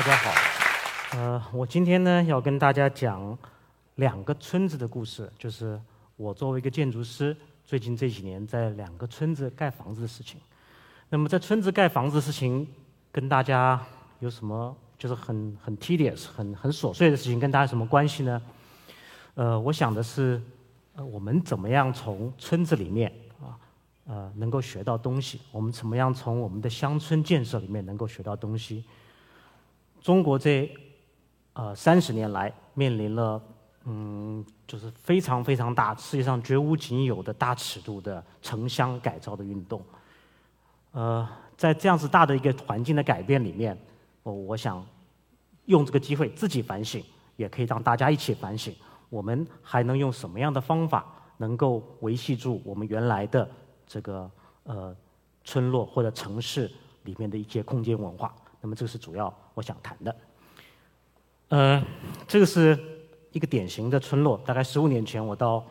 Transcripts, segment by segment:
大家好，呃，我今天呢要跟大家讲两个村子的故事，就是我作为一个建筑师，最近这几年在两个村子盖房子的事情。那么在村子盖房子的事情，跟大家有什么就是很很 tedious、很很琐碎的事情，跟大家什么关系呢？呃，我想的是，呃，我们怎么样从村子里面啊，呃，能够学到东西？我们怎么样从我们的乡村建设里面能够学到东西？中国这呃三十年来面临了嗯，就是非常非常大，世界上绝无仅有的大尺度的城乡改造的运动。呃，在这样子大的一个环境的改变里面，我我想用这个机会自己反省，也可以让大家一起反省。我们还能用什么样的方法能够维系住我们原来的这个呃村落或者城市里面的一些空间文化？那么这个是主要我想谈的。呃，这个是一个典型的村落，大概十五年前我到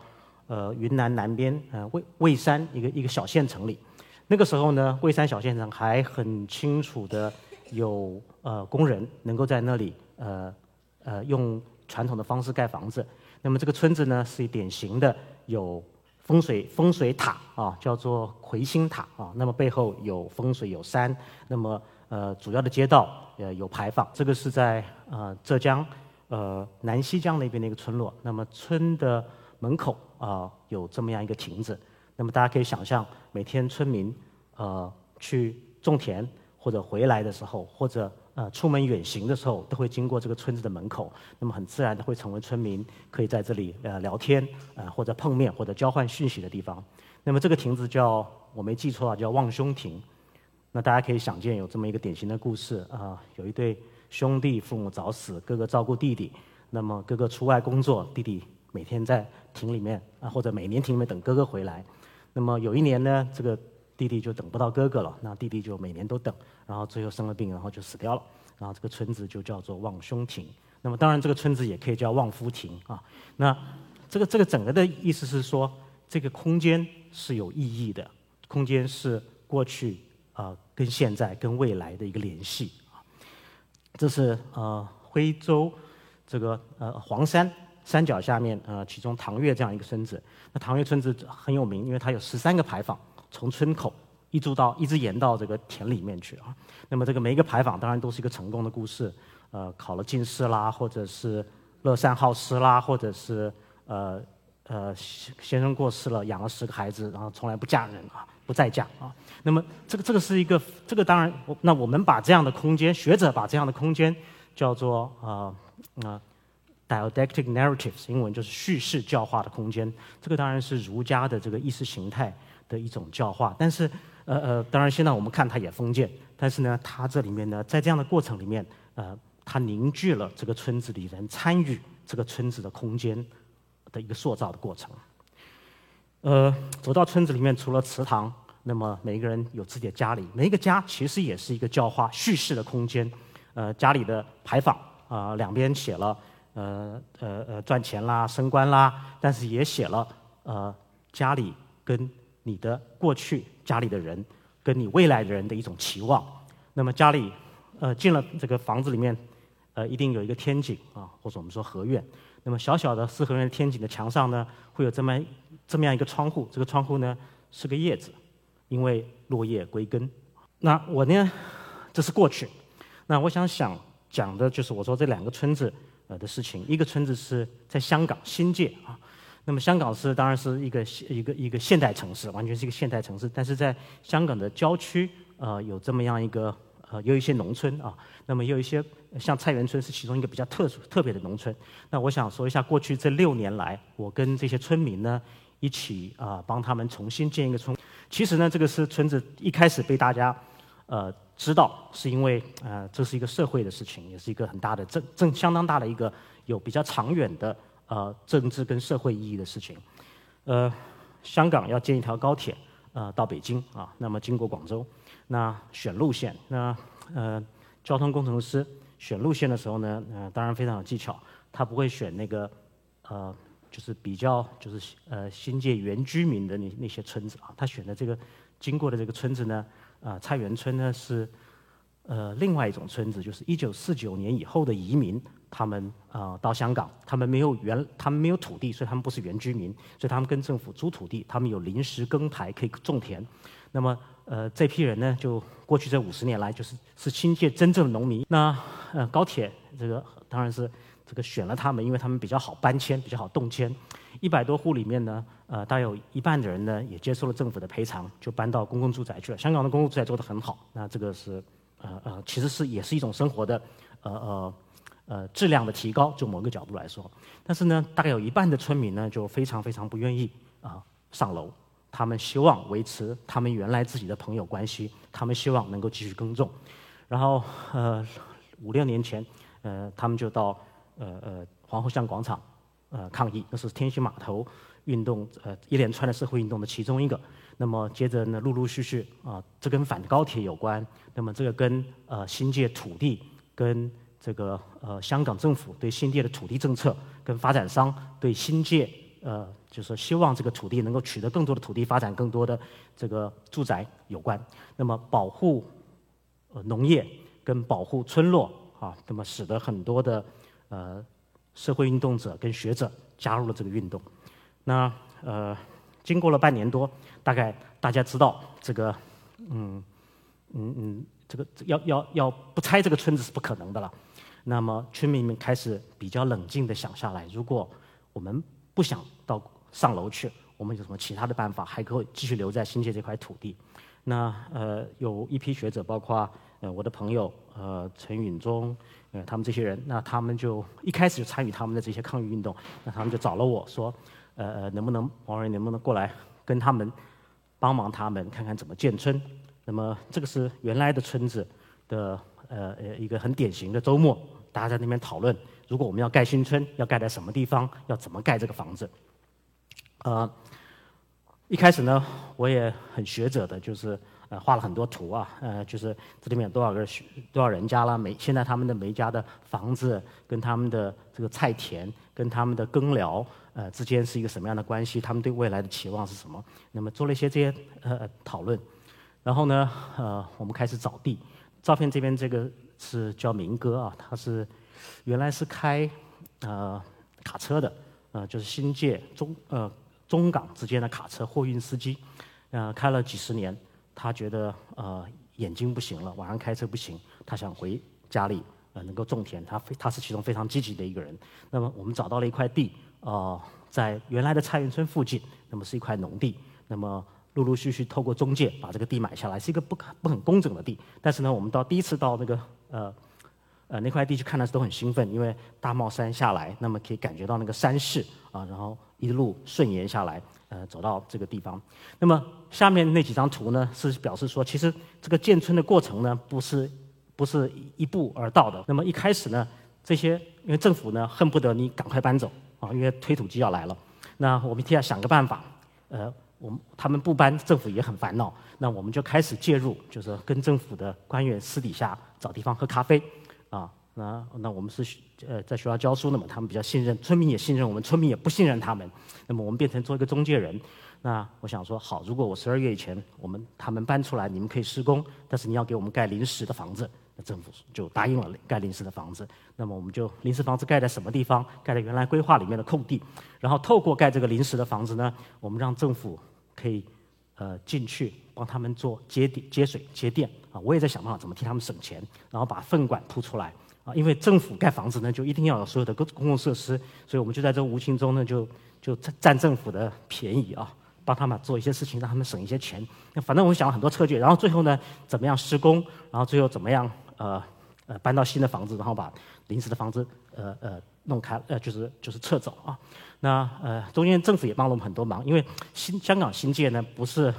呃云南南边呃蔚蔚山一个一个小县城里。那个时候呢，蔚山小县城还很清楚的有呃工人能够在那里呃呃用传统的方式盖房子。那么这个村子呢是典型的有风水风水塔啊，叫做魁星塔啊。那么背后有风水有山，那么呃主要的街道呃有牌坊。这个是在呃浙江呃南溪江那边的一个村落。那么村的门口啊有这么样一个亭子。那么大家可以想象，每天村民呃去种田或者回来的时候，或者呃出门远行的时候，都会经过这个村子的门口。那么很自然的会成为村民可以在这里呃聊天呃或者碰面或者交换讯息的地方。那么这个亭子叫我没记错啊，叫望兄亭。那大家可以想见有这么一个典型的故事啊，有一对兄弟，父母早死，哥哥照顾弟弟。那么哥哥出外工作，弟弟每天在亭里面啊，或者每年亭里面等哥哥回来。那么有一年呢，这个弟弟就等不到哥哥了，那弟弟就每年都等，然后最后生了病，然后就死掉了，然后这个村子就叫做望兄亭。那么当然这个村子也可以叫望夫亭啊。那这个这个整个的意思是说，这个空间是有意义的，空间是过去啊跟现在跟未来的一个联系啊。这是呃徽州这个呃黄山。山脚下面，呃，其中唐岳这样一个村子，那唐岳村子很有名，因为它有十三个牌坊，从村口一直到一直延到这个田里面去啊。那么这个每一个牌坊当然都是一个成功的故事，呃，考了进士啦，或者是乐善好施啦，或者是呃呃先生过世了，养了十个孩子，然后从来不嫁人啊，不再讲啊。那么这个这个是一个这个当然，那我们把这样的空间，学者把这样的空间叫做啊啊。Dialectic narratives，英文就是叙事教化的空间。这个当然是儒家的这个意识形态的一种教化。但是，呃呃，当然现在我们看它也封建。但是呢，它这里面呢，在这样的过程里面，呃，它凝聚了这个村子里人参与这个村子的空间的一个塑造的过程。呃，走到村子里面，除了祠堂，那么每一个人有自己的家里，每一个家其实也是一个教化叙事的空间。呃，家里的牌坊啊，两边写了。呃呃呃，赚钱啦，升官啦，但是也写了呃家里跟你的过去家里的人跟你未来的人的一种期望。那么家里呃进了这个房子里面，呃一定有一个天井啊，或者我们说合院。那么小小的四合院天井的墙上呢，会有这么这么样一个窗户，这个窗户呢是个叶子，因为落叶归根。那我呢，这是过去。那我想想讲的就是我说这两个村子。呃的事情，一个村子是在香港新界啊，那么香港是当然是一个一个一个现代城市，完全是一个现代城市，但是在香港的郊区，呃，有这么样一个呃，有一些农村啊，那么有一些像菜园村是其中一个比较特殊特别的农村。那我想说一下，过去这六年来，我跟这些村民呢一起啊，帮他们重新建一个村。其实呢，这个是村子一开始被大家呃。知道是因为呃，这是一个社会的事情，也是一个很大的政政相当大的一个有比较长远的呃政治跟社会意义的事情。呃，香港要建一条高铁呃到北京啊，那么经过广州，那选路线，那呃交通工程师选路线的时候呢，呃当然非常有技巧，他不会选那个呃就是比较就是呃新界原居民的那那些村子啊，他选的这个经过的这个村子呢。啊，菜园村呢是呃，另外一种村子就是一九四九年以后的移民，他们呃到香港，他们没有原，他们没有土地，所以他们不是原居民，所以他们跟政府租土地，他们有临时耕台可以种田。那么呃这批人呢，就过去这五十年来就是是新界真正的农民。那呃高铁这个当然是这个选了他们，因为他们比较好搬迁，比较好动迁。一百多户里面呢，呃大概有一半的人呢也接受了政府的赔偿，就搬到公共住宅去了。香港的公共住宅做得很好，那这个是。呃呃，其实是也是一种生活的，呃呃呃质量的提高，就某个角度来说。但是呢，大概有一半的村民呢，就非常非常不愿意啊上楼，他们希望维持他们原来自己的朋友关系，他们希望能够继续耕种。然后呃五六年前，呃他们就到呃呃皇后像广场呃抗议，那是天星码头运动呃一连串的社会运动的其中一个。那么接着呢，陆陆续续啊，这跟反高铁有关。那么这个跟呃新界土地，跟这个呃香港政府对新界的土地政策，跟发展商对新界呃就是希望这个土地能够取得更多的土地，发展更多的这个住宅有关。那么保护呃农业跟保护村落啊，那么使得很多的呃社会运动者跟学者加入了这个运动。那呃。经过了半年多，大概大家知道这个，嗯，嗯嗯，这个要要要不拆这个村子是不可能的了。那么村民们开始比较冷静的想下来，如果我们不想到上楼去，我们有什么其他的办法，还可以继续留在新界这块土地？那呃，有一批学者，包括呃我的朋友呃陈允中，呃他们这些人，那他们就一开始就参与他们的这些抗议运动，那他们就找了我说。呃，能不能王仁能不能过来跟他们帮忙？他们看看怎么建村。那么这个是原来的村子的呃呃一个很典型的周末，大家在那边讨论，如果我们要盖新村，要盖在什么地方，要怎么盖这个房子。呃，一开始呢，我也很学者的，就是呃画了很多图啊，呃就是这里面有多少个多少人家啦，每现在他们的每家的房子跟他们的这个菜田跟他们的耕寮。呃，之间是一个什么样的关系？他们对未来的期望是什么？那么做了一些这些呃讨论，然后呢，呃，我们开始找地。照片这边这个是叫明哥啊，他是原来是开呃卡车的，呃，就是新界中呃中港之间的卡车货运司机，呃，开了几十年，他觉得呃眼睛不行了，晚上开车不行，他想回家里呃能够种田，他非他是其中非常积极的一个人。那么我们找到了一块地。呃，在原来的菜园村附近，那么是一块农地，那么陆陆续续透过中介把这个地买下来，是一个不不很工整的地。但是呢，我们到第一次到那个呃呃那块地去看的时候都很兴奋，因为大帽山下来，那么可以感觉到那个山势啊，然后一路顺延下来，呃，走到这个地方。那么下面那几张图呢，是表示说，其实这个建村的过程呢，不是不是一步而到的。那么一开始呢，这些因为政府呢恨不得你赶快搬走。啊，因为推土机要来了，那我们替他想个办法。呃，我们他们不搬，政府也很烦恼。那我们就开始介入，就是跟政府的官员私底下找地方喝咖啡。啊，那那我们是呃在学校教书的嘛，他们比较信任，村民也信任我们，村民也不信任他们。那么我们变成做一个中介人。那我想说，好，如果我十二月以前我们他们搬出来，你们可以施工，但是你要给我们盖临时的房子。那政府就答应了盖临时的房子，那么我们就临时房子盖在什么地方？盖在原来规划里面的空地，然后透过盖这个临时的房子呢，我们让政府可以呃进去帮他们做接电、接水、接电啊。我也在想办法怎么替他们省钱，然后把粪管铺出来啊。因为政府盖房子呢，就一定要有所有的公公共设施，所以我们就在这无形中呢，就就占政府的便宜啊，帮他们做一些事情，让他们省一些钱。那反正我们想了很多策略，然后最后呢，怎么样施工？然后最后怎么样？呃呃，搬到新的房子，然后把临时的房子呃呃弄开，呃就是就是撤走啊。那呃中间政府也帮了我们很多忙，因为新香港新界呢不是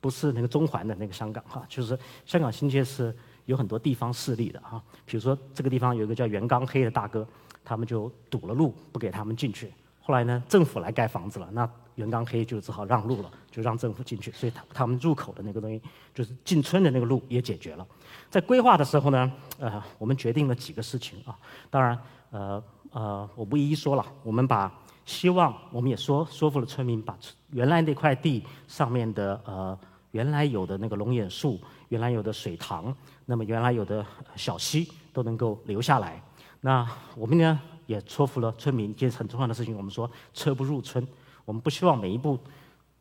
不是那个中环的那个香港哈，就是香港新界是有很多地方势力的哈。比如说这个地方有一个叫袁刚黑的大哥，他们就堵了路，不给他们进去。后来呢，政府来盖房子了，那袁刚黑就只好让路了，就让政府进去，所以他他们入口的那个东西，就是进村的那个路也解决了。在规划的时候呢，呃，我们决定了几个事情啊，当然，呃呃，我不一一说了。我们把希望，我们也说说服了村民，把原来那块地上面的呃原来有的那个龙眼树、原来有的水塘，那么原来有的小溪都能够留下来。那我们呢也说服了村民一件很重要的事情，我们说车不入村，我们不希望每一步，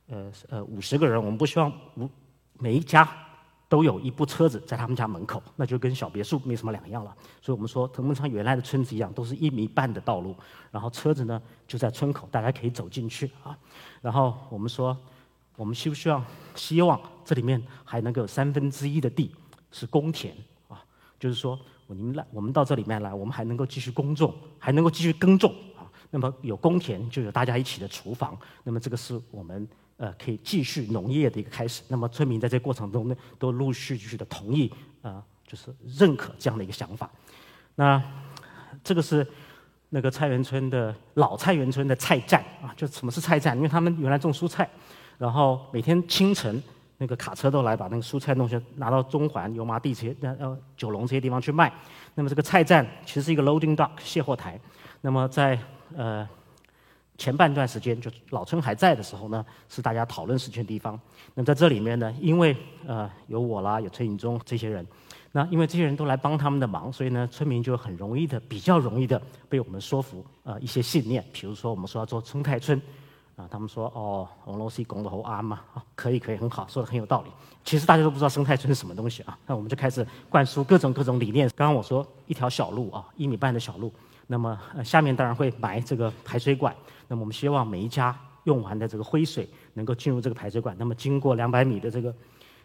呃呃五十个人，我们不希望五每一家。都有一部车子在他们家门口，那就跟小别墅没什么两样了。所以我们说，藤本昌原来的村子一样，都是一米半的道路，然后车子呢就在村口，大家可以走进去啊。然后我们说，我们希不希望希望这里面还能够有三分之一的地是公田啊？就是说，你们来，我们到这里面来，我们还能够继续耕种，还能够继续耕种啊。那么有公田，就有大家一起的厨房。那么这个是我们。呃，可以继续农业的一个开始。那么村民在这过程中呢，都陆陆续续的同意，呃，就是认可这样的一个想法。那这个是那个菜园村的老菜园村的菜站啊，就什么是菜站？因为他们原来种蔬菜，然后每天清晨那个卡车都来把那个蔬菜弄些拿到中环、油麻地这些、呃九龙这些地方去卖。那么这个菜站其实是一个 loading dock 卸货台。那么在呃。前半段时间，就老村还在的时候呢，是大家讨论事情的地方。那在这里面呢，因为呃有我啦，有陈颖忠这些人，那因为这些人都来帮他们的忙，所以呢，村民就很容易的、比较容易的被我们说服呃一些信念。比如说，我们说要做生态村，啊，他们说哦，红楼西拱的侯阿嘛，啊，可以可以，很好，说的很有道理。其实大家都不知道生态村是什么东西啊，那我们就开始灌输各种各种理念。刚刚我说一条小路啊，一米半的小路。那么下面当然会埋这个排水管。那么我们希望每一家用完的这个灰水能够进入这个排水管。那么经过两百米的这个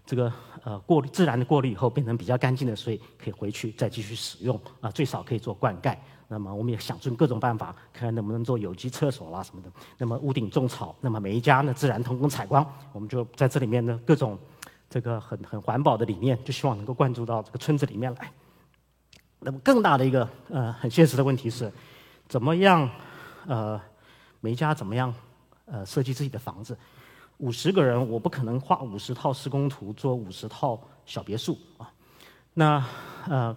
这个呃过滤自然的过滤以后，变成比较干净的水，可以回去再继续使用啊。最少可以做灌溉。那么我们也想尽各种办法，看看能不能做有机厕所啦什么的。那么屋顶种草。那么每一家呢自然通风采光，我们就在这里面呢各种这个很很环保的理念，就希望能够灌注到这个村子里面来。那么更大的一个呃很现实的问题是，怎么样呃每一家怎么样呃设计自己的房子？五十个人我不可能画五十套施工图做五十套小别墅啊。那呃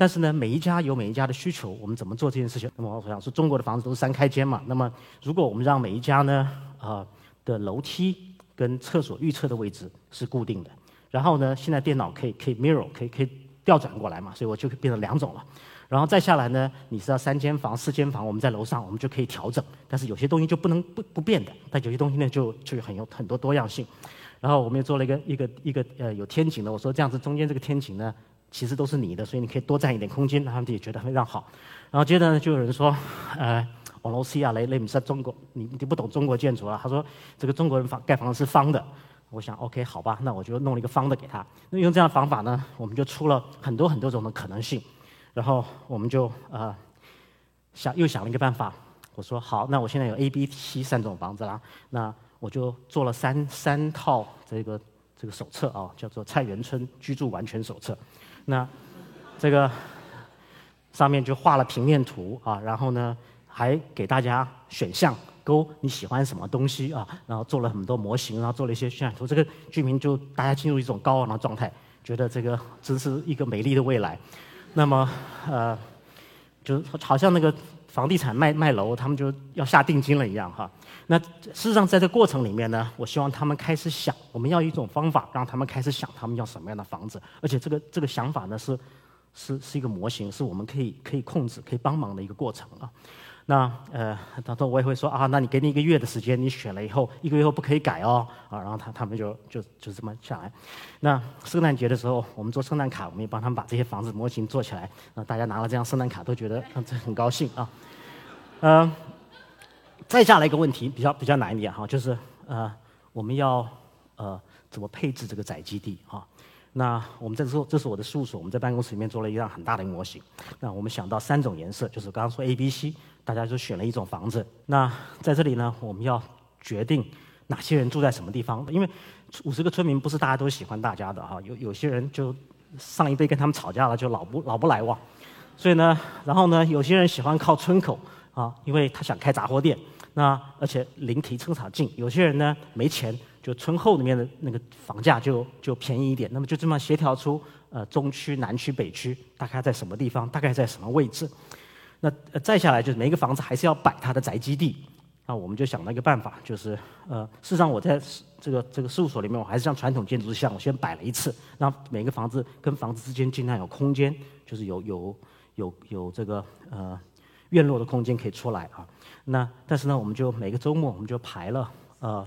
但是呢每一家有每一家的需求，我们怎么做这件事情？那么我想说中国的房子都是三开间嘛。那么如果我们让每一家呢啊的楼梯跟厕所预测的位置是固定的，然后呢现在电脑可以可以 mirror 可以可以。调转过来嘛，所以我就变成两种了。然后再下来呢，你是要三间房、四间房，我们在楼上，我们就可以调整。但是有些东西就不能不不变的，但有些东西呢就就很有很多多样性。然后我们又做了一个一个一个呃有天井的，我说这样子中间这个天井呢其实都是你的，所以你可以多占一点空间，他们也觉得非常好。然后接着呢就有人说，呃，网络西啊，雷雷姆是中国，你你不懂中国建筑啊？他说这个中国人房盖房子是方的。我想，OK，好吧，那我就弄了一个方的给他。那用这样的方法呢，我们就出了很多很多种的可能性。然后我们就呃想又想了一个办法。我说好，那我现在有 A、B、C 三种房子啦。那我就做了三三套这个这个手册啊，叫做《菜园村居住完全手册》。那这个上面就画了平面图啊，然后呢还给大家选项。勾你喜欢什么东西啊？然后做了很多模型，然后做了一些渲染图。这个居民就大家进入一种高昂的状态，觉得这个真是一个美丽的未来。那么，呃，就好像那个房地产卖卖楼，他们就要下定金了一样哈。那事实上，在这过程里面呢，我希望他们开始想，我们要一种方法，让他们开始想他们要什么样的房子。而且这个这个想法呢，是是是一个模型，是我们可以可以控制、可以帮忙的一个过程啊。那呃，当中我也会说啊，那你给你一个月的时间，你选了以后，一个月后不可以改哦，啊，然后他他们就就就这么下来。那圣诞节的时候，我们做圣诞卡，我们也帮他们把这些房子模型做起来，那，大家拿了这样圣诞卡都觉得，这很高兴啊。嗯，再下来一个问题，比较比较难一点哈，就是呃，我们要呃怎么配置这个宅基地啊？那我们这时候，这是我的事务所，我们在办公室里面做了一辆很大的模型。那我们想到三种颜色，就是刚刚说 A、B、C，大家就选了一种房子。那在这里呢，我们要决定哪些人住在什么地方，因为五十个村民不是大家都喜欢大家的哈，有有些人就上一辈跟他们吵架了，就老不老不来往。所以呢，然后呢，有些人喜欢靠村口啊，因为他想开杂货店，那而且临提车场近。有些人呢没钱。就村后里面的那个房价就就便宜一点，那么就这么协调出呃中区、南区、北区大概在什么地方，大概在什么位置。那再下来就是每一个房子还是要摆它的宅基地那我们就想了一个办法，就是呃，事实上我在这个这个事务所里面，我还是像传统建筑像，我先摆了一次，让每个房子跟房子之间尽量有空间，就是有有有有这个呃院落的空间可以出来啊。那但是呢，我们就每个周末我们就排了呃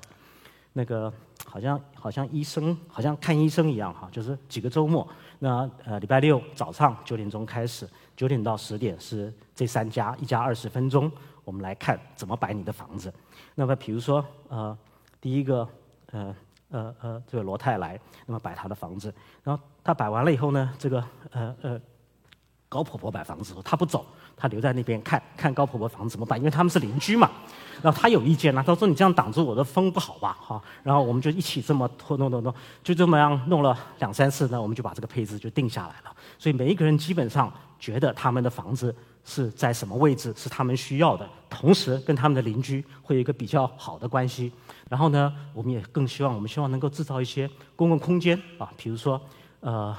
那个好像好像医生好像看医生一样哈，就是几个周末。那呃礼拜六早上九点钟开始，九点到十点是这三家，一家二十分钟。我们来看怎么摆你的房子。那么，比如说，呃，第一个，呃，呃，呃，这个罗太来，那么摆他的房子。然后他摆完了以后呢，这个，呃，呃，高婆婆摆房子，她不走，他留在那边看看高婆婆房子怎么办，因为他们是邻居嘛。然后他有意见了，他说：“你这样挡住我的风不好吧？”哈。然后我们就一起这么拖弄弄弄，就这么样弄了两三次呢，我们就把这个配置就定下来了。所以每一个人基本上觉得他们的房子。是在什么位置是他们需要的，同时跟他们的邻居会有一个比较好的关系。然后呢，我们也更希望，我们希望能够制造一些公共空间啊，比如说，呃，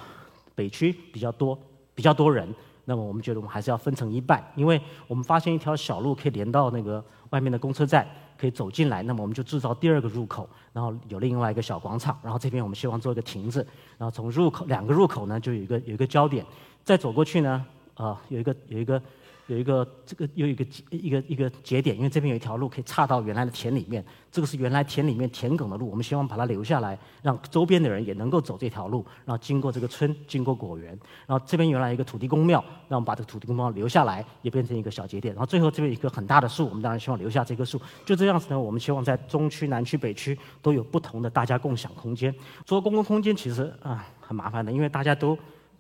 北区比较多，比较多人，那么我们觉得我们还是要分成一半，因为我们发现一条小路可以连到那个外面的公车站，可以走进来，那么我们就制造第二个入口，然后有另外一个小广场，然后这边我们希望做一个亭子，然后从入口两个入口呢就有一个有一个焦点，再走过去呢。啊，有一个有一个有一个这个有一个一个一个节点，因为这边有一条路可以岔到原来的田里面，这个是原来田里面田埂的路，我们希望把它留下来，让周边的人也能够走这条路，然后经过这个村，经过果园，然后这边原来一个土地公庙，让我们把这个土地公庙留下来，也变成一个小节点，然后最后这边一个很大的树，我们当然希望留下这棵树，就这样子呢，我们希望在中区、南区、北区都有不同的大家共享空间。做公共空间其实啊很麻烦的，因为大家都。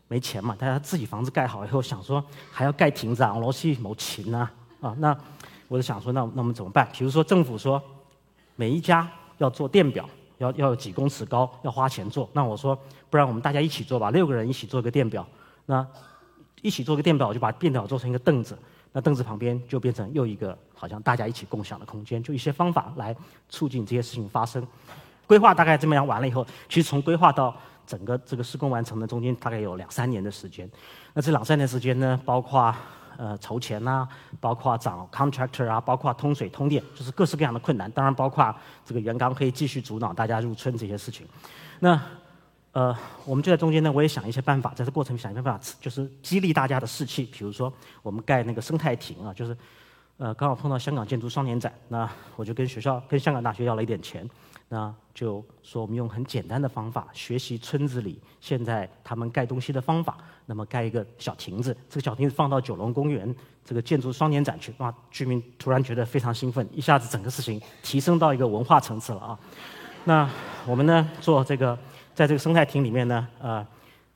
没钱嘛，大家自己房子盖好以后，想说还要盖亭子啊，罗西某钱呐，啊，那我就想说，那那我们怎么办？比如说政府说每一家要做电表，要要有几公尺高，要花钱做。那我说，不然我们大家一起做吧，六个人一起做个电表。那一起做个电表，我就把电表做成一个凳子，那凳子旁边就变成又一个好像大家一起共享的空间。就一些方法来促进这些事情发生。规划大概这么样完了以后，其实从规划到整个这个施工完成的中间大概有两三年的时间。那这两三年时间呢，包括呃筹钱呐，包括找 contractor 啊，包括通水通电，就是各式各样的困难。当然包括这个原钢可以继续阻挠大家入村这些事情。那呃，我们就在中间呢，我也想一些办法，在这过程想一些办法，就是激励大家的士气。比如说我们盖那个生态亭啊，就是呃刚好碰到香港建筑双年展，那我就跟学校跟香港大学要了一点钱。那就说我们用很简单的方法学习村子里现在他们盖东西的方法，那么盖一个小亭子，这个小亭子放到九龙公园这个建筑双年展去，哇，居民突然觉得非常兴奋，一下子整个事情提升到一个文化层次了啊。那我们呢做这个，在这个生态亭里面呢，呃。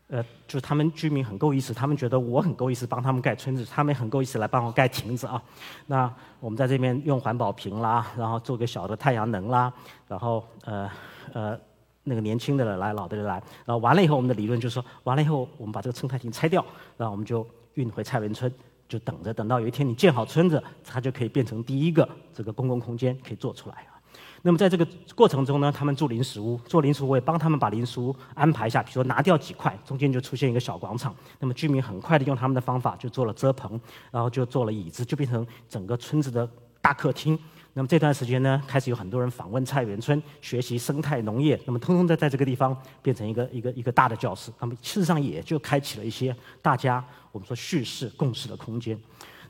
呃，就是他们居民很够意思，他们觉得我很够意思帮他们盖村子，他们很够意思来帮我盖亭子啊。那我们在这边用环保瓶啦，然后做个小的太阳能啦，然后呃呃那个年轻的人来，老的人来，然后完了以后，我们的理论就是说，完了以后我们把这个生态亭拆掉，然后我们就运回蔡文村，就等着等到有一天你建好村子，它就可以变成第一个这个公共空间可以做出来啊。那么在这个过程中呢，他们住临时屋，做临时屋，我也帮他们把临时屋安排一下，比如说拿掉几块，中间就出现一个小广场。那么居民很快的用他们的方法就做了遮棚，然后就做了椅子，就变成整个村子的大客厅。那么这段时间呢，开始有很多人访问菜园村，学习生态农业。那么通通在在这个地方变成一个一个一个大的教室。那么事实上也就开启了一些大家我们说叙事共识的空间。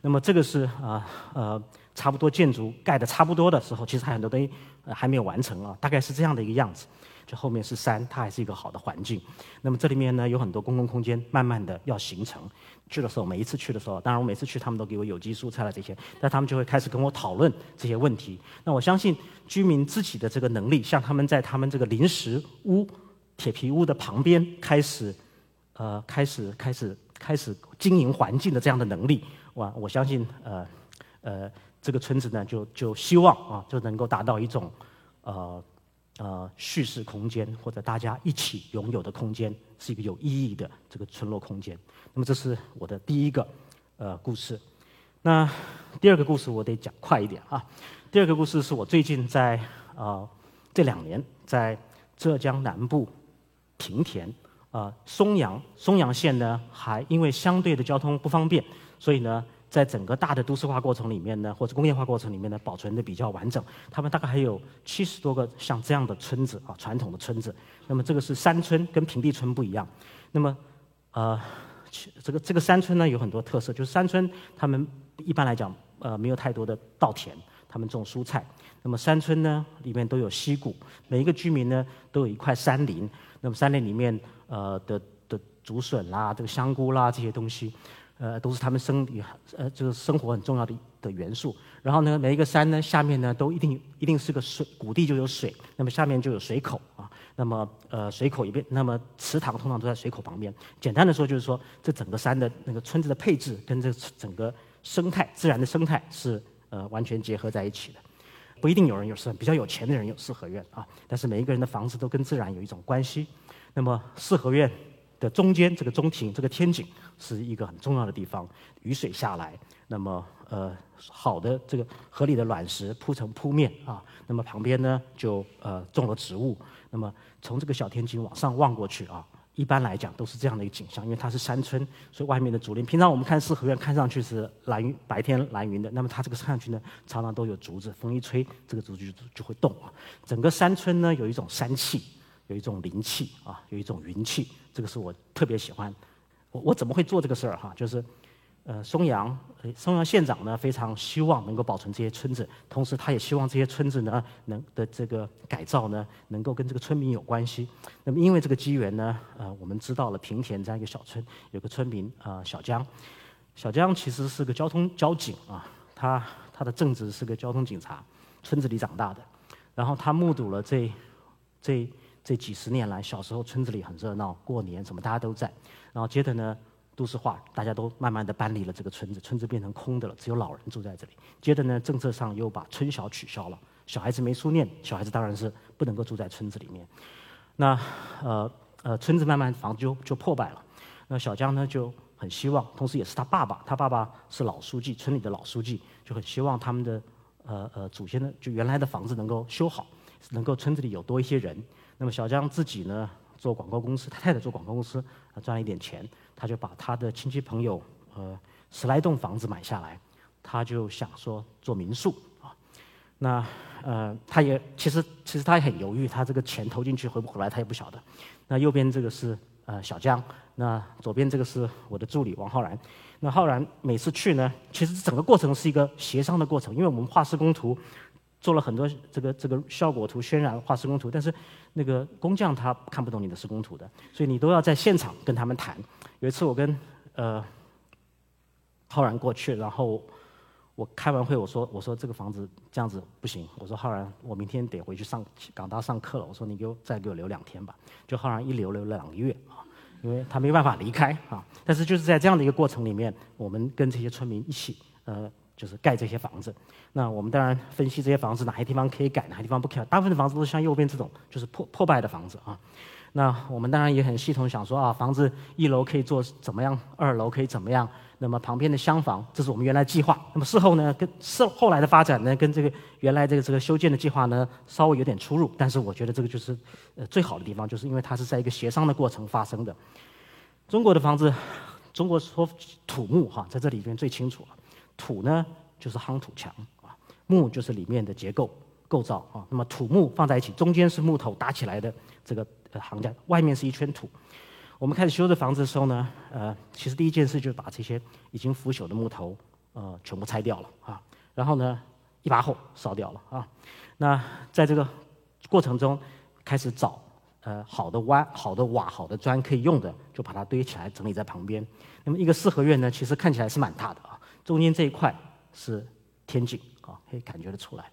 那么这个是啊呃。差不多建筑盖的差不多的时候，其实还很多东西还没有完成啊，大概是这样的一个样子。就后面是山，它还是一个好的环境。那么这里面呢有很多公共空间，慢慢的要形成。去的时候，每一次去的时候，当然我每次去他们都给我有机蔬菜了这些，但他们就会开始跟我讨论这些问题。那我相信居民自己的这个能力，像他们在他们这个临时屋、铁皮屋的旁边开始，呃，开始开始开始经营环境的这样的能力，我我相信呃呃。这个村子呢，就就希望啊，就能够达到一种，呃呃叙事空间或者大家一起拥有的空间，是一个有意义的这个村落空间。那么这是我的第一个呃故事。那第二个故事我得讲快一点啊。第二个故事是我最近在呃这两年在浙江南部平田啊松阳松阳县呢，还因为相对的交通不方便，所以呢。在整个大的都市化过程里面呢，或者工业化过程里面呢，保存的比较完整。他们大概还有七十多个像这样的村子啊，传统的村子。那么这个是山村，跟平地村不一样。那么，呃，这个这个山村呢有很多特色，就是山村他们一般来讲呃没有太多的稻田，他们种蔬菜。那么山村呢里面都有溪谷，每一个居民呢都有一块山林。那么山林里面呃的的竹笋啦、这个香菇啦这些东西。呃，都是他们生理呃，就是生活很重要的的元素。然后呢，每一个山呢，下面呢，都一定一定是个水，谷地就有水，那么下面就有水口啊。那么呃，水口一边，那么池塘通常都在水口旁边。简单的说，就是说这整个山的那个村子的配置跟这整个生态、自然的生态是呃完全结合在一起的。不一定有人有四，比较有钱的人有四合院啊，但是每一个人的房子都跟自然有一种关系。那么四合院。的中间这个中庭，这个天井是一个很重要的地方。雨水下来，那么呃好的这个合理的卵石铺成铺面啊，那么旁边呢就呃种了植物。那么从这个小天井往上望过去啊，一般来讲都是这样的一个景象，因为它是山村，所以外面的竹林。平常我们看四合院看上去是蓝云，白天蓝云的，那么它这个看上去呢，常常都有竹子，风一吹，这个竹子就就会动啊。整个山村呢有一种山气。有一种灵气啊，有一种云气，这个是我特别喜欢。我我怎么会做这个事儿哈？就是，呃，松阳，松阳县长呢非常希望能够保存这些村子，同时他也希望这些村子呢能的这个改造呢能够跟这个村民有关系。那么因为这个机缘呢，呃，我们知道了平田这样一个小村有个村民啊小江，小江其实是个交通交警啊，他他的正职是个交通警察，村子里长大的，然后他目睹了这这。这几十年来，小时候村子里很热闹，过年什么大家都在。然后接着呢，都市化，大家都慢慢的搬离了这个村子，村子变成空的了，只有老人住在这里。接着呢，政策上又把村小取消了，小孩子没书念，小孩子当然是不能够住在村子里面。那呃呃，村子慢慢房子就就破败了。那小江呢就很希望，同时也是他爸爸，他爸爸是老书记，村里的老书记，就很希望他们的呃呃祖先的就原来的房子能够修好，能够村子里有多一些人。那么小江自己呢做广告公司，他太太做广告公司，赚了一点钱，他就把他的亲戚朋友呃十来栋房子买下来，他就想说做民宿啊。那呃他也其实其实他也很犹豫，他这个钱投进去回不回来他也不晓得。那右边这个是呃小江，那左边这个是我的助理王浩然。那浩然每次去呢，其实整个过程是一个协商的过程，因为我们画施工图。做了很多这个这个效果图、渲染画施工图，但是那个工匠他看不懂你的施工图的，所以你都要在现场跟他们谈。有一次我跟呃浩然过去，然后我开完会我说我说这个房子这样子不行，我说浩然我明天得回去上港大上课了，我说你给我再给我留两天吧。就浩然一留留了两个月啊，因为他没办法离开啊。但是就是在这样的一个过程里面，我们跟这些村民一起呃。就是盖这些房子，那我们当然分析这些房子哪些地方可以改，哪些地方不可以。大部分的房子都是像右边这种，就是破破败的房子啊。那我们当然也很系统想说啊，房子一楼可以做怎么样，二楼可以怎么样。那么旁边的厢房，这是我们原来计划。那么事后呢，跟事后来的发展呢，跟这个原来这个这个修建的计划呢，稍微有点出入。但是我觉得这个就是呃最好的地方，就是因为它是在一个协商的过程发生的。中国的房子，中国说土木哈，在这里边最清楚了。土呢就是夯土墙啊，木就是里面的结构构造啊。那么土木放在一起，中间是木头搭起来的这个行架，外面是一圈土。我们开始修这房子的时候呢，呃，其实第一件事就是把这些已经腐朽的木头呃全部拆掉了啊，然后呢一把火烧掉了啊。那在这个过程中开始找呃好的瓦、好的瓦、好的砖可以用的，就把它堆起来整理在旁边。那么一个四合院呢，其实看起来是蛮大的啊。中间这一块是天井啊，可以感觉得出来。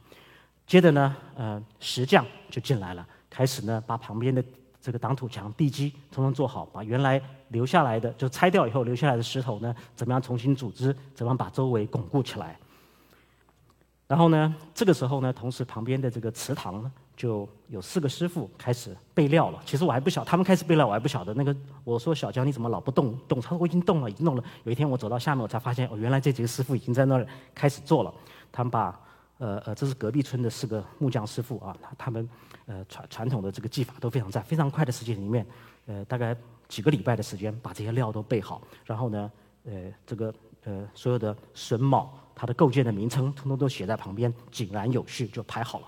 接着呢，呃，石匠就进来了，开始呢把旁边的这个挡土墙、地基统统做好，把原来留下来的就拆掉以后留下来的石头呢，怎么样重新组织，怎么样把周围巩固起来。然后呢，这个时候呢，同时旁边的这个祠堂呢。就有四个师傅开始备料了。其实我还不晓，他们开始备料，我还不晓得。那个我说小江，你怎么老不动动？他说我已经动了，已经动了。有一天我走到下面，我才发现哦，原来这几个师傅已经在那儿开始做了。他们把呃呃，这是隔壁村的四个木匠师傅啊，他们呃传传统的这个技法都非常在，非常快的时间里面，呃大概几个礼拜的时间把这些料都备好。然后呢，呃这个呃，所有的榫卯、它的构件的名称，通通都写在旁边，井然有序就排好了。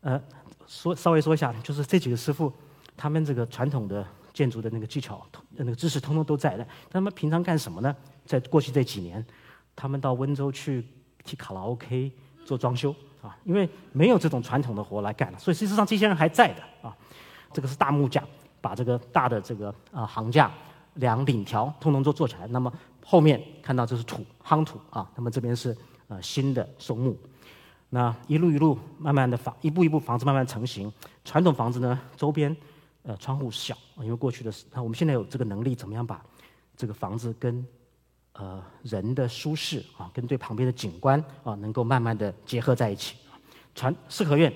呃，说稍微说一下，就是这几个师傅，他们这个传统的建筑的那个技巧、那个知识，通通都在的。他们平常干什么呢？在过去这几年，他们到温州去替卡拉 OK 做装修啊，因为没有这种传统的活来干了，所以事实上这些人还在的啊。这个是大木架，把这个大的这个啊行架、梁领条通通都做起来。那么后面看到这是土夯土啊，那么这边是呃新的松木。那一路一路慢慢的房，一步一步房子慢慢成型。传统房子呢，周边呃窗户小，因为过去的那我们现在有这个能力，怎么样把这个房子跟呃人的舒适啊，跟对旁边的景观啊，能够慢慢的结合在一起。传四合院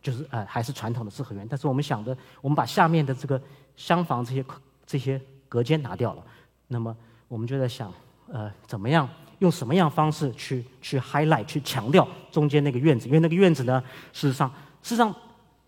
就是呃还是传统的四合院，但是我们想的，我们把下面的这个厢房这些这些隔间拿掉了，那么我们就在想呃怎么样？用什么样方式去去 highlight 去强调中间那个院子？因为那个院子呢，事实上，事实上，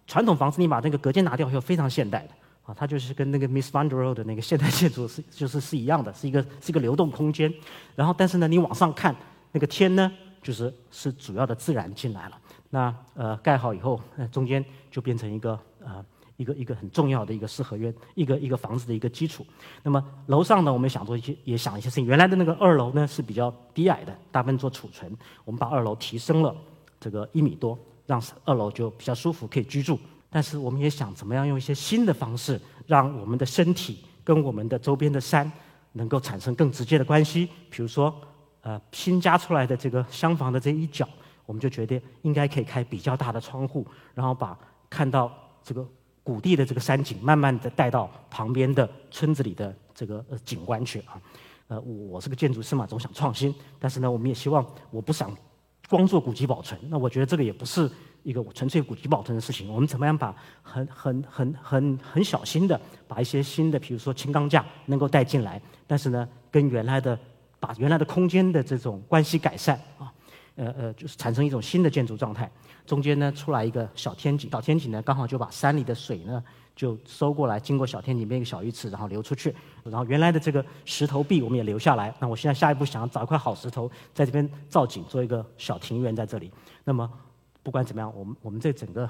传统房子你把那个隔间拿掉，以后，非常现代的啊，它就是跟那个 Miss Van der Rohe 的那个现代建筑是 就是是一样的，是一个是一个流动空间。然后，但是呢，你往上看，那个天呢，就是是主要的自然进来了。那呃，盖好以后，中间就变成一个呃。一个一个很重要的一个四合院，一个一个房子的一个基础。那么楼上呢，我们想做一些，也想一些事情。原来的那个二楼呢是比较低矮的，大部分做储存。我们把二楼提升了这个一米多，让二楼就比较舒服，可以居住。但是我们也想怎么样用一些新的方式，让我们的身体跟我们的周边的山能够产生更直接的关系。比如说，呃，新加出来的这个厢房的这一角，我们就觉得应该可以开比较大的窗户，然后把看到这个。谷地的这个山景，慢慢的带到旁边的村子里的这个景观去啊。呃，我是个建筑师嘛，总想创新，但是呢，我们也希望我不想光做古迹保存。那我觉得这个也不是一个纯粹古迹保存的事情。我们怎么样把很很很很很小心的把一些新的，比如说轻钢架能够带进来，但是呢，跟原来的把原来的空间的这种关系改善，呃呃，就是产生一种新的建筑状态。中间呢出来一个小天井，小天井呢刚好就把山里的水呢就收过来，经过小天井变一个小鱼池，然后流出去。然后原来的这个石头壁我们也留下来。那我现在下一步想要找一块好石头，在这边造景，做一个小庭园在这里。那么不管怎么样，我们我们这整个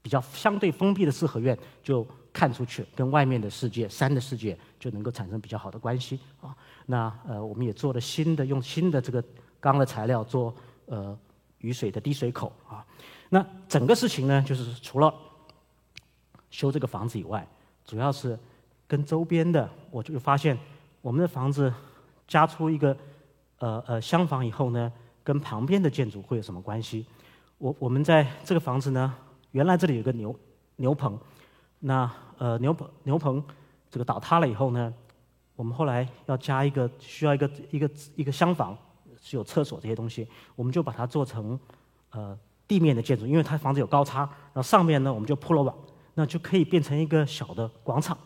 比较相对封闭的四合院，就看出去跟外面的世界、山的世界就能够产生比较好的关系啊。那呃，我们也做了新的，用新的这个钢的材料做呃。雨水的滴水口啊，那整个事情呢，就是除了修这个房子以外，主要是跟周边的，我就发现我们的房子加出一个呃呃厢房以后呢，跟旁边的建筑会有什么关系？我我们在这个房子呢，原来这里有个牛牛棚，那呃牛棚牛棚这个倒塌了以后呢，我们后来要加一个需要一个一个一个厢房。是有厕所这些东西，我们就把它做成呃地面的建筑，因为它房子有高差，然后上面呢我们就铺了网，那就可以变成一个小的广场。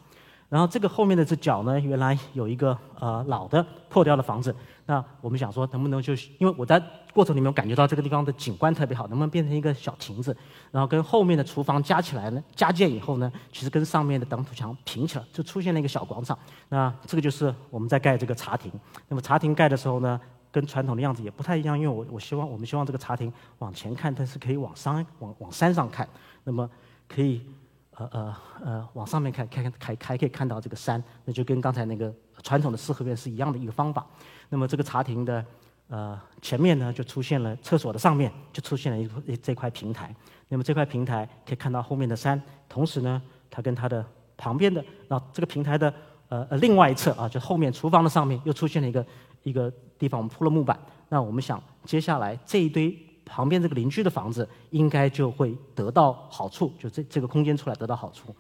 然后这个后面的这角呢，原来有一个呃老的破掉的房子，那我们想说能不能就因为我在过程里面感觉到这个地方的景观特别好，能不能变成一个小亭子，然后跟后面的厨房加起来呢？加建以后呢，其实跟上面的挡土墙平起来，就出现了一个小广场。那这个就是我们在盖这个茶亭。那么茶亭盖的时候呢？跟传统的样子也不太一样，因为我我希望我们希望这个茶亭往前看，但是可以往山往往山上看，那么可以呃呃呃往上面看，看看还还可以看到这个山，那就跟刚才那个传统的四合院是一样的一个方法。那么这个茶亭的呃前面呢就出现了厕所的上面就出现了一这块平台，那么这块平台可以看到后面的山，同时呢它跟它的旁边的啊这个平台的呃呃另外一侧啊就后面厨房的上面又出现了一个。一个地方我们铺了木板，那我们想接下来这一堆旁边这个邻居的房子应该就会得到好处，就这这个空间出来得到好处。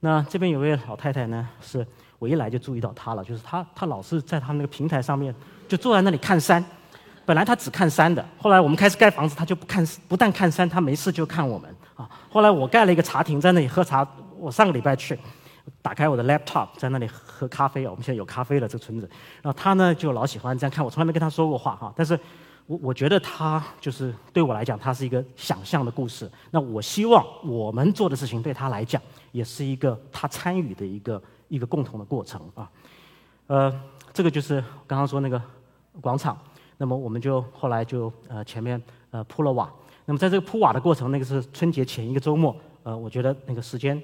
那这边有位老太太呢，是我一来就注意到她了，就是她她老是在她那个平台上面就坐在那里看山。本来她只看山的，后来我们开始盖房子，她就不看，不但看山，她没事就看我们啊。后来我盖了一个茶亭在那里喝茶，我上个礼拜去。打开我的 laptop，在那里喝咖啡啊。我们现在有咖啡了，这个村子。然后他呢，就老喜欢这样看我，从来没跟他说过话哈。但是，我我觉得他就是对我来讲，他是一个想象的故事。那我希望我们做的事情对他来讲，也是一个他参与的一个一个共同的过程啊。呃，这个就是刚刚说那个广场。那么我们就后来就呃前面呃铺了瓦。那么在这个铺瓦的过程，那个是春节前一个周末，呃，我觉得那个时间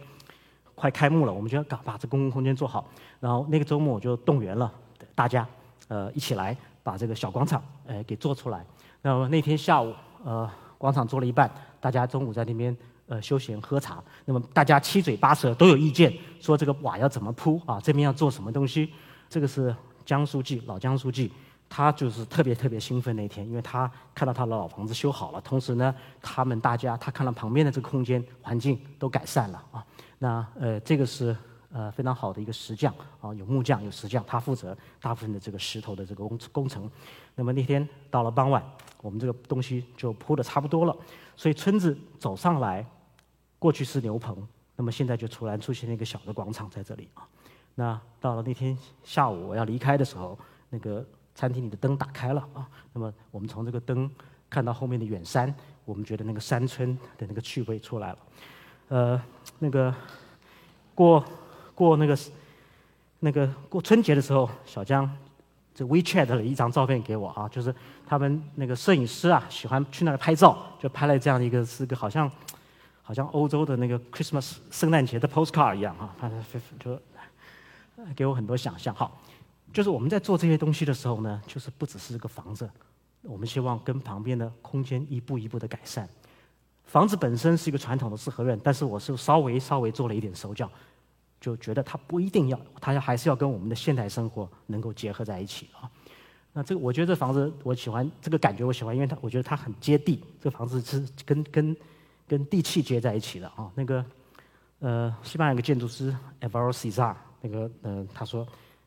快开幕了，我们就要搞把这公共空间做好。然后那个周末我就动员了大家，呃，一起来把这个小广场呃给做出来。那么那天下午，呃，广场做了一半，大家中午在那边呃休闲喝茶。那么大家七嘴八舌都有意见，说这个瓦要怎么铺啊？这边要做什么东西？这个是江书记，老江书记。他就是特别特别兴奋那天，因为他看到他的老房子修好了，同时呢，他们大家他看到旁边的这个空间环境都改善了啊。那呃，这个是呃非常好的一个石匠啊，有木匠有石匠，他负责大部分的这个石头的这个工工程。那么那天到了傍晚，我们这个东西就铺的差不多了，所以村子走上来，过去是牛棚，那么现在就突然出现了一个小的广场在这里啊。那到了那天下午我要离开的时候，那个。餐厅里的灯打开了啊，那么我们从这个灯看到后面的远山，我们觉得那个山村的那个趣味出来了。呃，那个过过那个那个过春节的时候，小江这 WeChat 了一张照片给我啊，就是他们那个摄影师啊喜欢去那儿拍照，就拍了这样一个是个好像好像欧洲的那个 Christmas 圣诞节的 postcard 一样啊，他就给我很多想象。好。就是我们在做这些东西的时候呢，就是不只是这个房子，我们希望跟旁边的空间一步一步的改善。房子本身是一个传统的四合院，但是我是稍微稍微做了一点手脚，就觉得它不一定要，它还是要跟我们的现代生活能够结合在一起啊。那这个我觉得这房子我喜欢，这个感觉我喜欢，因为它我觉得它很接地，这房子是跟跟跟地气接在一起的啊。那个呃，西班牙一个建筑师 a v a r o Cesar，那个呃，他说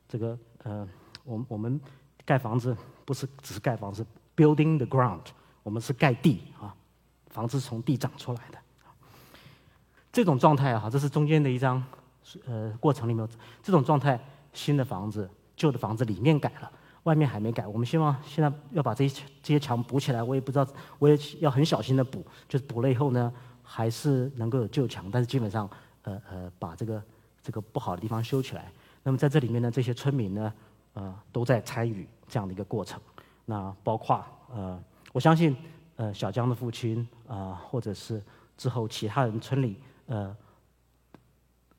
这个。呃，我我们盖房子不是只是盖房子，building the ground，我们是盖地啊，房子从地长出来的。这种状态啊，这是中间的一张呃过程里面，这种状态，新的房子、旧的房子里面改了，外面还没改。我们希望现在要把这些这些墙补起来，我也不知道，我也要很小心的补，就是补了以后呢，还是能够有旧墙，但是基本上呃呃把这个这个不好的地方修起来。那么在这里面呢，这些村民呢，呃，都在参与这样的一个过程。那包括呃，我相信呃，小江的父亲啊，或者是之后其他人村里呃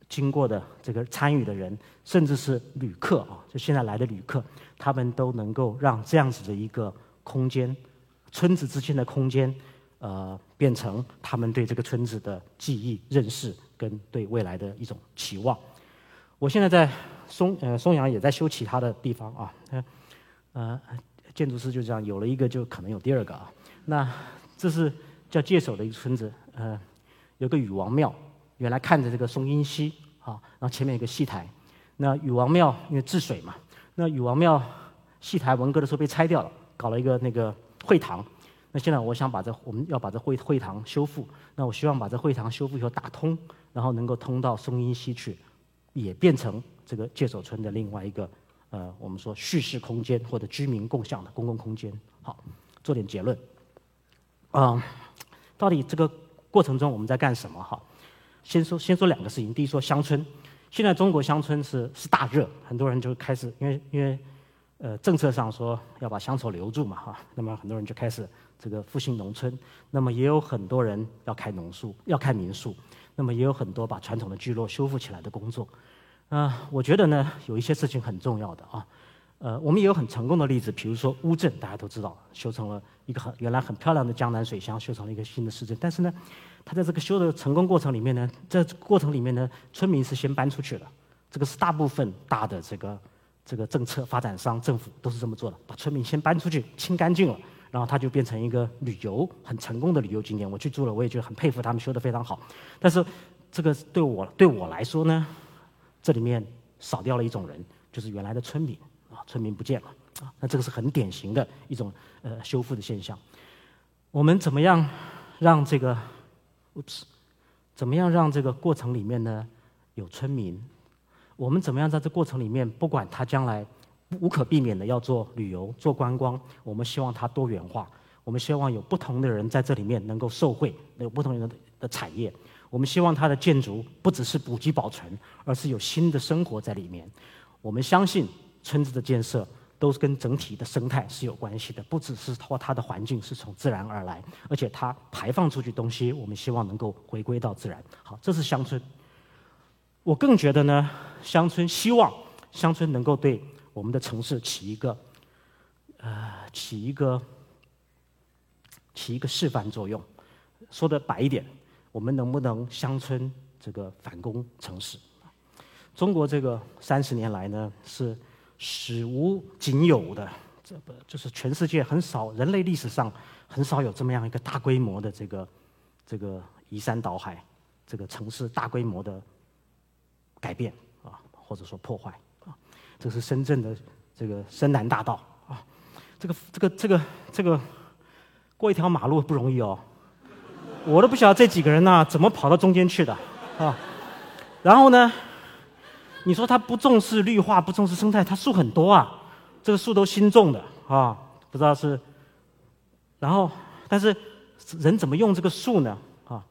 经过的这个参与的人，甚至是旅客啊，就现在来的旅客，他们都能够让这样子的一个空间，村子之间的空间，呃，变成他们对这个村子的记忆、认识跟对未来的一种期望。我现在在松呃松阳也在修其他的地方啊，呃建筑师就这样有了一个就可能有第二个啊。那这是叫界首的一个村子，呃有个禹王庙，原来看着这个松阴溪啊，然后前面有个戏台。那禹王庙因为治水嘛，那禹王庙戏台文革的时候被拆掉了，搞了一个那个会堂。那现在我想把这我们要把这会会堂修复，那我希望把这会堂修复以后打通，然后能够通到松阴溪去。也变成这个界首村的另外一个呃，我们说叙事空间或者居民共享的公共空间。好，做点结论。嗯，到底这个过程中我们在干什么？哈，先说先说两个事情。第一，说乡村。现在中国乡村是是大热，很多人就开始因为因为呃政策上说要把乡愁留住嘛，哈，那么很多人就开始这个复兴农村。那么也有很多人要开农宿，要开民宿。那么也有很多把传统的聚落修复起来的工作，啊，我觉得呢，有一些事情很重要的啊，呃，我们也有很成功的例子，比如说乌镇，大家都知道，修成了一个很原来很漂亮的江南水乡，修成了一个新的市镇。但是呢，它在这个修的成功过程里面呢，在过程里面呢，村民是先搬出去了，这个是大部分大的这个这个政策发展商政府都是这么做的，把村民先搬出去，清干净了。然后它就变成一个旅游很成功的旅游景点。我去住了，我也觉得很佩服他们修得非常好。但是这个对我对我来说呢，这里面少掉了一种人，就是原来的村民，村民不见了啊。那这个是很典型的一种呃修复的现象。我们怎么样让这个，oops，怎么样让这个过程里面呢有村民？我们怎么样在这过程里面，不管他将来。无可避免的要做旅游、做观光，我们希望它多元化。我们希望有不同的人在这里面能够受惠，有不同人的产业。我们希望它的建筑不只是补给保存，而是有新的生活在里面。我们相信村子的建设，都是跟整体的生态是有关系的，不只是说它的环境是从自然而来，而且它排放出去东西，我们希望能够回归到自然。好，这是乡村。我更觉得呢，乡村希望乡村能够对我们的城市起一个，呃，起一个起一个示范作用。说的白一点，我们能不能乡村这个反攻城市？中国这个三十年来呢是。史无仅有的，这不就是全世界很少，人类历史上很少有这么样一个大规模的这个这个移山倒海，这个城市大规模的改变啊，或者说破坏啊，这是深圳的这个深南大道啊，这个这个这个这个过一条马路不容易哦，我都不晓得这几个人呢怎么跑到中间去的啊，然后呢？你说他不重视绿化，不重视生态，他树很多啊，这个树都新种的啊，不知道是。然后，但是人怎么用这个树呢？啊，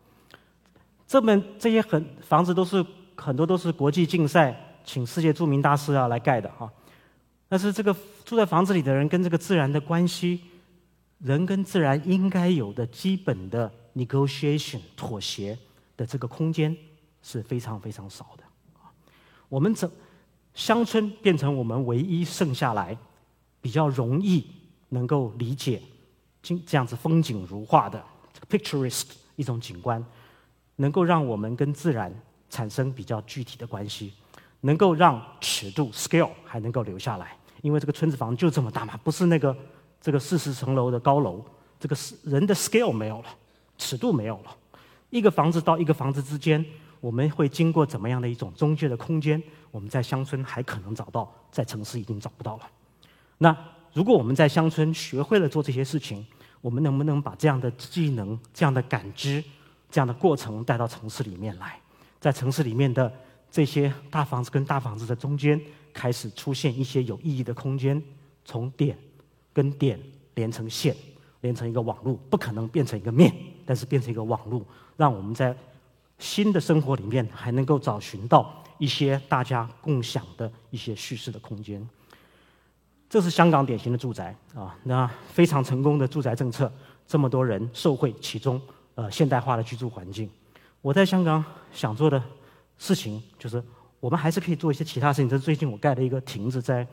这边这些很房子都是很多都是国际竞赛，请世界著名大师啊来盖的啊。但是这个住在房子里的人跟这个自然的关系，人跟自然应该有的基本的 negotiation 妥协的这个空间是非常非常少的。我们这乡村变成我们唯一剩下来比较容易能够理解，景这样子风景如画的 pictures，一种景观，能够让我们跟自然产生比较具体的关系，能够让尺度 scale 还能够留下来。因为这个村子房就这么大嘛，不是那个这个四十层楼的高楼，这个是人的 scale 没有了，尺度没有了，一个房子到一个房子之间。我们会经过怎么样的一种中介的空间？我们在乡村还可能找到，在城市已经找不到了。那如果我们在乡村学会了做这些事情，我们能不能把这样的技能、这样的感知、这样的过程带到城市里面来？在城市里面的这些大房子跟大房子的中间，开始出现一些有意义的空间，从点跟点连成线，连成一个网路，不可能变成一个面，但是变成一个网路，让我们在。新的生活里面还能够找寻到一些大家共享的一些叙事的空间。这是香港典型的住宅啊，那非常成功的住宅政策，这么多人受惠其中，呃，现代化的居住环境。我在香港想做的事情，就是我们还是可以做一些其他事情。这是最近我盖了一个亭子在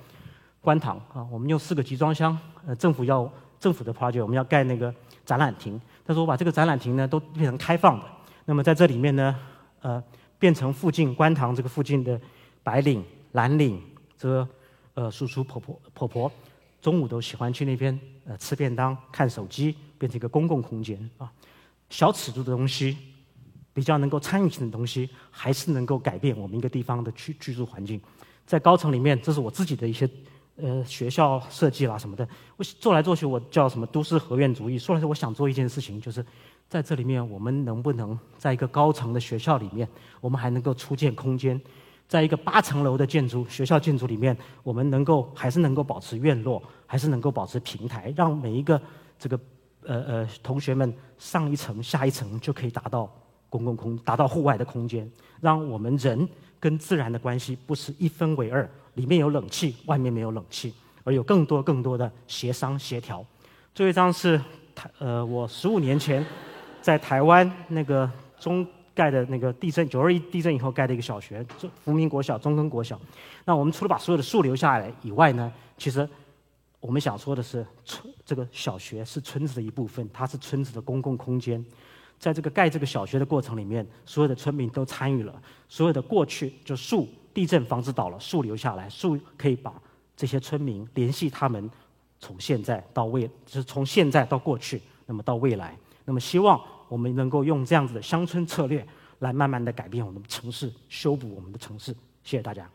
观塘啊，我们用四个集装箱，呃，政府要政府的 project，我们要盖那个展览亭。但是我把这个展览亭呢都变成开放的。那么在这里面呢，呃，变成附近观塘这个附近的白领、蓝领，这呃叔叔婆婆婆婆，中午都喜欢去那边呃吃便当、看手机，变成一个公共空间啊。小尺度的东西，比较能够参与性的东西，还是能够改变我们一个地方的居居住环境。在高层里面，这是我自己的一些呃学校设计啦什么的。我做来做去，我叫什么都市合院主义。说来说，我想做一件事情，就是。在这里面，我们能不能在一个高层的学校里面，我们还能够出建空间？在一个八层楼的建筑学校建筑里面，我们能够还是能够保持院落，还是能够保持平台，让每一个这个呃呃同学们上一层下一层就可以达到公共空，达到户外的空间，让我们人跟自然的关系不是一分为二，里面有冷气，外面没有冷气，而有更多更多的协商协调。最后一张是台呃，我十五年前。在台湾那个中盖的那个地震九二一地震以后盖的一个小学，福民国小、中根国小。那我们除了把所有的树留下来以外呢，其实我们想说的是，村这个小学是村子的一部分，它是村子的公共空间。在这个盖这个小学的过程里面，所有的村民都参与了。所有的过去就树地震房子倒了，树留下来，树可以把这些村民联系他们，从现在到未，就是从现在到过去，那么到未来，那么希望。我们能够用这样子的乡村策略来慢慢的改变我们的城市，修补我们的城市。谢谢大家。